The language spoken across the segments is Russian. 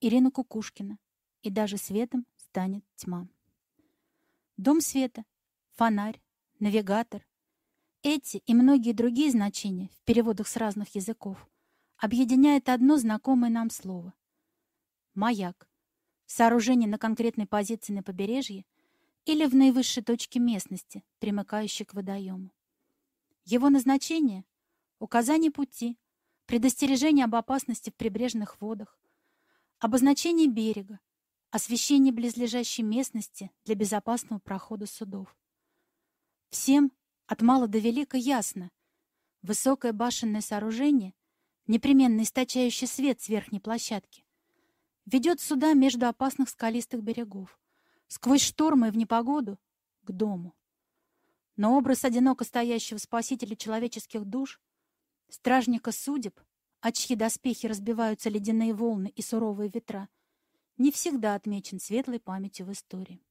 Ирина Кукушкина. И даже светом станет тьма. Дом света, фонарь, навигатор. Эти и многие другие значения в переводах с разных языков объединяет одно знакомое нам слово. Маяк. Сооружение на конкретной позиции на побережье или в наивысшей точке местности, примыкающей к водоему. Его назначение — указание пути, предостережение об опасности в прибрежных водах, обозначение берега, освещение близлежащей местности для безопасного прохода судов. Всем от мала до велика ясно. Высокое башенное сооружение, непременно источающее свет с верхней площадки, ведет суда между опасных скалистых берегов, сквозь штормы и в непогоду, к дому. Но образ одиноко стоящего спасителя человеческих душ, стражника судеб, от чьи доспехи разбиваются ледяные волны и суровые ветра, не всегда отмечен светлой памятью в истории.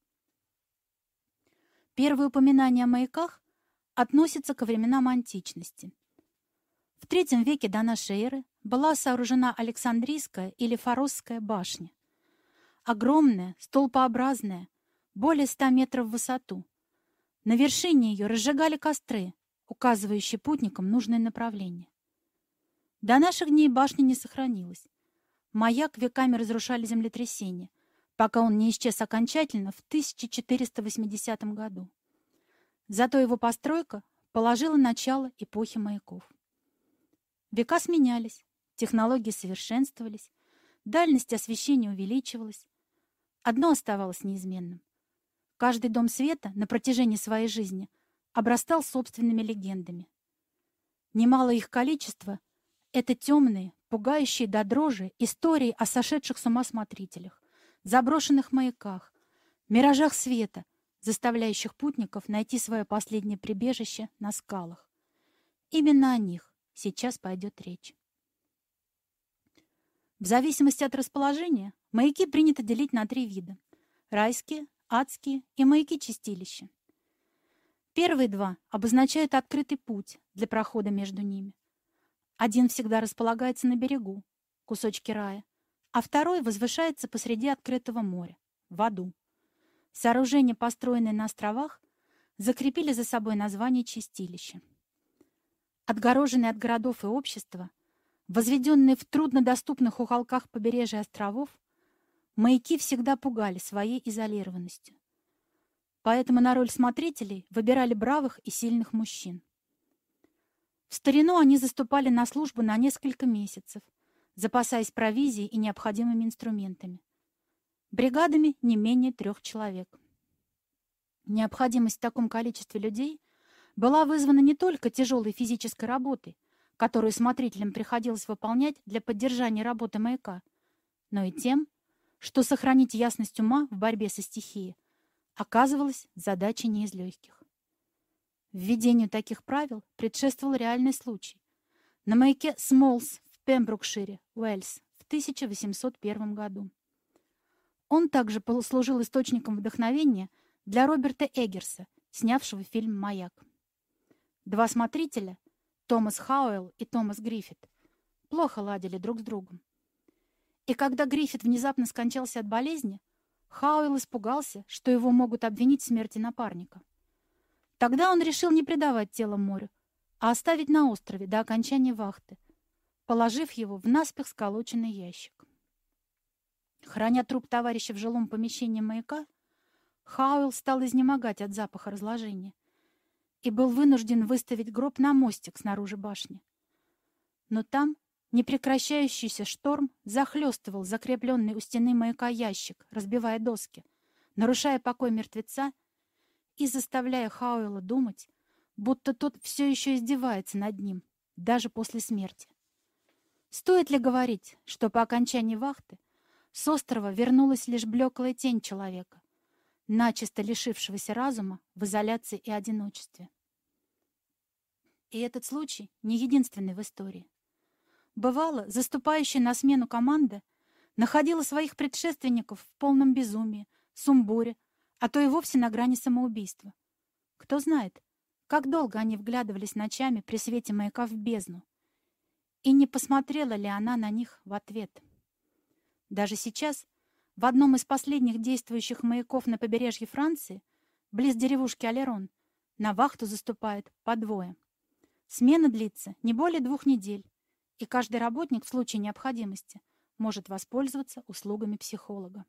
Первые упоминания о маяках относятся ко временам античности. В III веке до нашей эры была сооружена Александрийская или Форосская башня. Огромная, столпообразная, более ста метров в высоту. На вершине ее разжигали костры, указывающие путникам нужное направление. До наших дней башня не сохранилась. Маяк веками разрушали землетрясения, пока он не исчез окончательно в 1480 году. Зато его постройка положила начало эпохи маяков. Века сменялись, технологии совершенствовались, дальность освещения увеличивалась. Одно оставалось неизменным. Каждый дом света на протяжении своей жизни обрастал собственными легендами. Немало их количество — это темные, пугающие до дрожи истории о сошедших с ума смотрителях, заброшенных маяках, миражах света, заставляющих путников найти свое последнее прибежище на скалах. Именно о них сейчас пойдет речь. В зависимости от расположения маяки принято делить на три вида — райские, адские и маяки-чистилища. Первые два обозначают открытый путь для прохода между ними. Один всегда располагается на берегу, кусочки рая, а второй возвышается посреди открытого моря, в аду. Сооружения, построенные на островах, закрепили за собой название чистилища. Отгороженные от городов и общества, возведенные в труднодоступных уголках побережья островов, маяки всегда пугали своей изолированностью. Поэтому на роль смотрителей выбирали бравых и сильных мужчин. В старину они заступали на службу на несколько месяцев, запасаясь провизией и необходимыми инструментами. Бригадами не менее трех человек. Необходимость в таком количестве людей была вызвана не только тяжелой физической работой, которую смотрителям приходилось выполнять для поддержания работы маяка, но и тем, что сохранить ясность ума в борьбе со стихией оказывалось задачей не из легких. Введению таких правил предшествовал реальный случай. На маяке Смолс в Пембрукшире, Уэльс, в 1801 году. Он также послужил источником вдохновения для Роберта Эггерса, снявшего фильм «Маяк». Два смотрителя, Томас Хауэлл и Томас Гриффит, плохо ладили друг с другом. И когда Гриффит внезапно скончался от болезни, Хауэлл испугался, что его могут обвинить в смерти напарника. Тогда он решил не предавать тело морю, а оставить на острове до окончания вахты, положив его в наспех сколоченный ящик. Храня труп товарища в жилом помещении маяка, Хауэлл стал изнемогать от запаха разложения и был вынужден выставить гроб на мостик снаружи башни. Но там непрекращающийся шторм захлестывал закрепленный у стены маяка ящик, разбивая доски, нарушая покой мертвеца и заставляя Хауэлла думать, будто тот все еще издевается над ним, даже после смерти. Стоит ли говорить, что по окончании вахты с острова вернулась лишь блеклая тень человека, начисто лишившегося разума в изоляции и одиночестве? И этот случай не единственный в истории. Бывало, заступающая на смену команда находила своих предшественников в полном безумии, сумбуре, а то и вовсе на грани самоубийства. Кто знает, как долго они вглядывались ночами при свете маяка в бездну, и не посмотрела ли она на них в ответ. Даже сейчас, в одном из последних действующих маяков на побережье Франции, близ деревушки Алерон, на вахту заступает по двое. Смена длится не более двух недель, и каждый работник в случае необходимости может воспользоваться услугами психолога.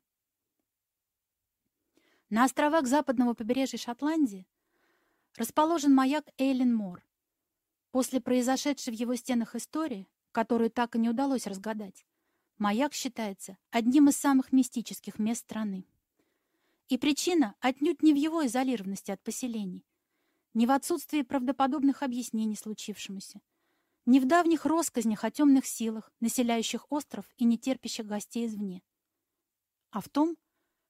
На островах западного побережья Шотландии расположен маяк Эйлин Мор. После произошедшей в его стенах истории, которую так и не удалось разгадать, маяк считается одним из самых мистических мест страны. И причина отнюдь не в его изолированности от поселений, не в отсутствии правдоподобных объяснений случившемуся, не в давних россказнях о темных силах, населяющих остров и не терпящих гостей извне, а в том,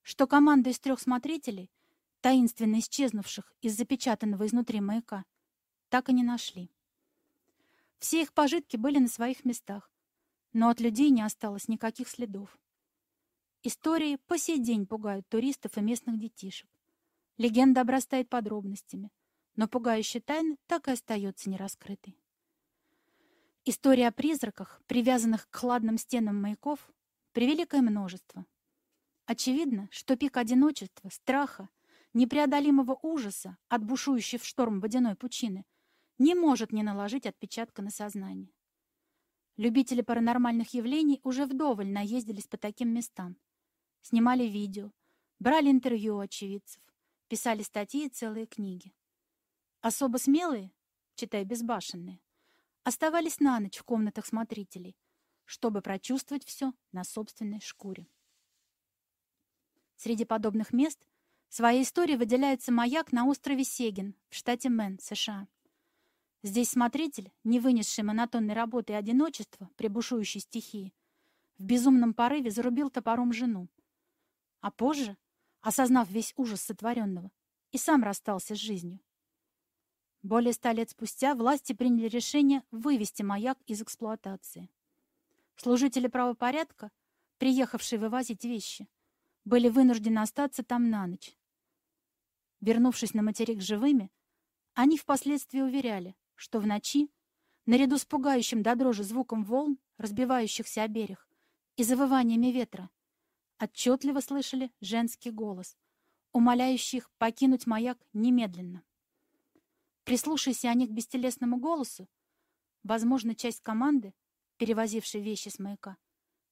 что команда из трех смотрителей, таинственно исчезнувших из запечатанного изнутри маяка, так и не нашли. Все их пожитки были на своих местах, но от людей не осталось никаких следов. Истории по сей день пугают туристов и местных детишек. Легенда обрастает подробностями, но пугающая тайна так и остается нераскрытой. История о призраках, привязанных к хладным стенам маяков, превеликое множество — Очевидно, что пик одиночества, страха, непреодолимого ужаса от бушующей в шторм водяной пучины не может не наложить отпечатка на сознание. Любители паранормальных явлений уже вдоволь наездились по таким местам. Снимали видео, брали интервью у очевидцев, писали статьи и целые книги. Особо смелые, читай безбашенные, оставались на ночь в комнатах смотрителей, чтобы прочувствовать все на собственной шкуре. Среди подобных мест своей историей выделяется маяк на острове Сегин в штате Мэн, США. Здесь смотритель, не вынесший монотонной работы и одиночества при бушующей стихии, в безумном порыве зарубил топором жену. А позже, осознав весь ужас сотворенного, и сам расстался с жизнью. Более ста лет спустя власти приняли решение вывести маяк из эксплуатации. Служители правопорядка, приехавшие вывозить вещи, были вынуждены остаться там на ночь. Вернувшись на материк живыми, они впоследствии уверяли, что в ночи, наряду с пугающим до дрожи звуком волн, разбивающихся о берег, и завываниями ветра, отчетливо слышали женский голос, умоляющий их покинуть маяк немедленно. Прислушайся они к бестелесному голосу, возможно, часть команды, перевозившей вещи с маяка,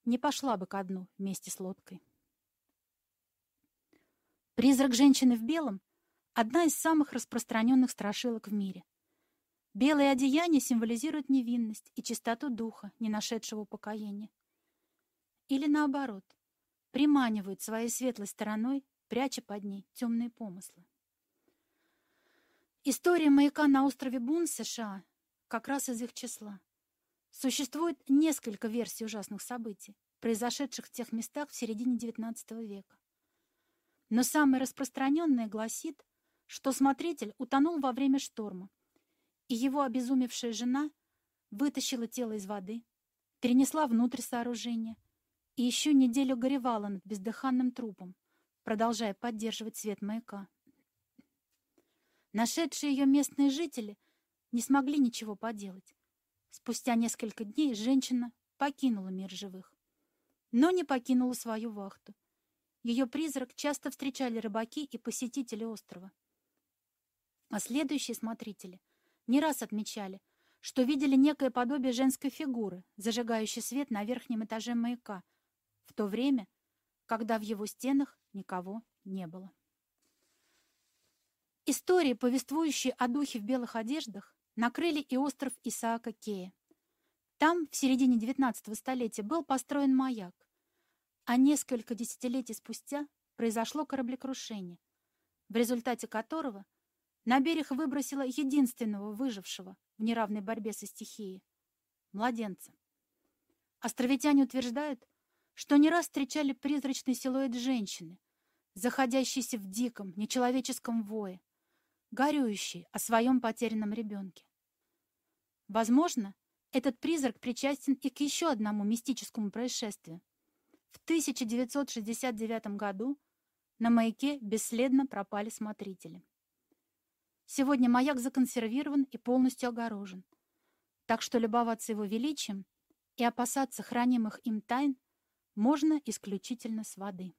не пошла бы ко дну вместе с лодкой. Призрак женщины в белом — одна из самых распространенных страшилок в мире. Белые одеяния символизируют невинность и чистоту духа, не нашедшего упокоения. Или наоборот, приманивают своей светлой стороной, пряча под ней темные помыслы. История маяка на острове Бун, США, как раз из их числа. Существует несколько версий ужасных событий, произошедших в тех местах в середине XIX века. Но самое распространенное гласит, что смотритель утонул во время шторма, и его обезумевшая жена вытащила тело из воды, перенесла внутрь сооружения и еще неделю горевала над бездыханным трупом, продолжая поддерживать свет маяка. Нашедшие ее местные жители не смогли ничего поделать. Спустя несколько дней женщина покинула мир живых, но не покинула свою вахту — ее призрак часто встречали рыбаки и посетители острова. А следующие смотрители не раз отмечали, что видели некое подобие женской фигуры, зажигающей свет на верхнем этаже маяка, в то время, когда в его стенах никого не было. Истории, повествующие о духе в белых одеждах, накрыли и остров Исаака Кея. Там в середине XIX столетия был построен маяк, а несколько десятилетий спустя произошло кораблекрушение, в результате которого на берег выбросило единственного выжившего в неравной борьбе со стихией — младенца. Островитяне утверждают, что не раз встречали призрачный силуэт женщины, заходящийся в диком, нечеловеческом вое, горюющий о своем потерянном ребенке. Возможно, этот призрак причастен и к еще одному мистическому происшествию — в 1969 году на маяке бесследно пропали смотрители. Сегодня маяк законсервирован и полностью огорожен, так что любоваться его величием и опасаться хранимых им тайн можно исключительно с воды.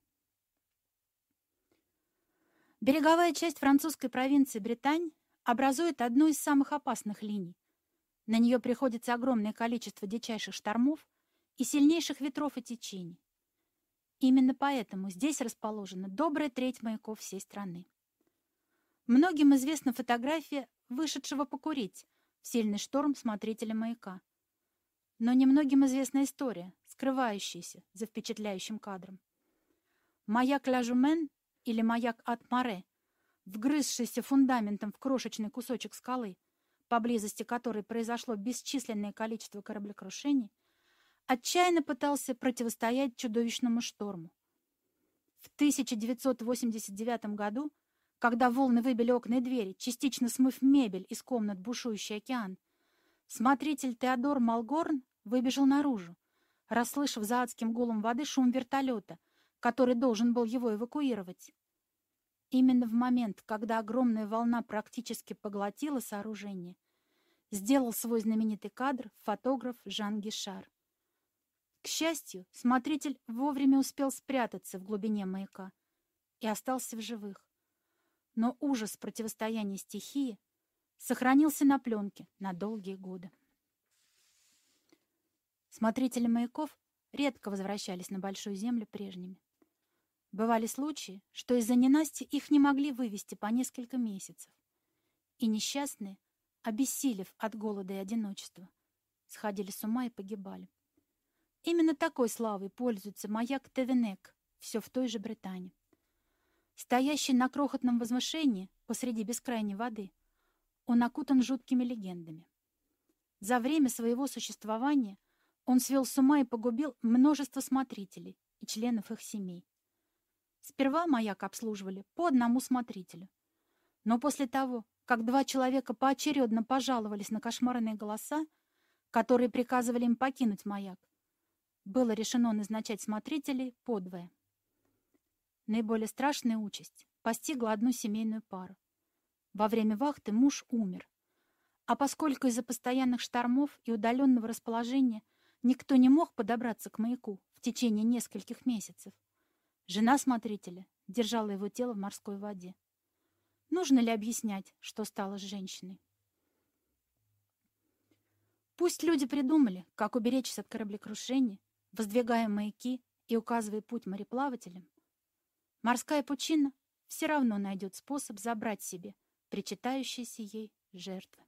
Береговая часть французской провинции Британь образует одну из самых опасных линий. На нее приходится огромное количество дичайших штормов и сильнейших ветров и течений. Именно поэтому здесь расположена добрая треть маяков всей страны. Многим известна фотография вышедшего покурить в сильный шторм смотрителя маяка. Но немногим известна история, скрывающаяся за впечатляющим кадром. Маяк Ляжумен или маяк Ат-Маре, вгрызшийся фундаментом в крошечный кусочек скалы, поблизости которой произошло бесчисленное количество кораблекрушений, отчаянно пытался противостоять чудовищному шторму. В 1989 году когда волны выбили окна и двери, частично смыв мебель из комнат бушующий океан. Смотритель Теодор Малгорн выбежал наружу, расслышав за адским гулом воды шум вертолета, который должен был его эвакуировать. Именно в момент, когда огромная волна практически поглотила сооружение, сделал свой знаменитый кадр фотограф Жан Гишар. К счастью, смотритель вовремя успел спрятаться в глубине маяка и остался в живых но ужас противостояния стихии сохранился на пленке на долгие годы. Смотрители маяков редко возвращались на Большую Землю прежними. Бывали случаи, что из-за ненасти их не могли вывести по несколько месяцев, и несчастные, обессилев от голода и одиночества, сходили с ума и погибали. Именно такой славой пользуется маяк Тевенек, все в той же Британии. Стоящий на крохотном возвышении посреди бескрайней воды, он окутан жуткими легендами. За время своего существования он свел с ума и погубил множество смотрителей и членов их семей. Сперва маяк обслуживали по одному смотрителю. Но после того, как два человека поочередно пожаловались на кошмарные голоса, которые приказывали им покинуть маяк, было решено назначать смотрителей подвое. Наиболее страшная участь постигла одну семейную пару. Во время вахты муж умер. А поскольку из-за постоянных штормов и удаленного расположения никто не мог подобраться к маяку в течение нескольких месяцев, жена смотрителя держала его тело в морской воде. Нужно ли объяснять, что стало с женщиной? Пусть люди придумали, как уберечься от кораблекрушения, воздвигая маяки и указывая путь мореплавателям, Морская пучина все равно найдет способ забрать себе причитающиеся ей жертвы.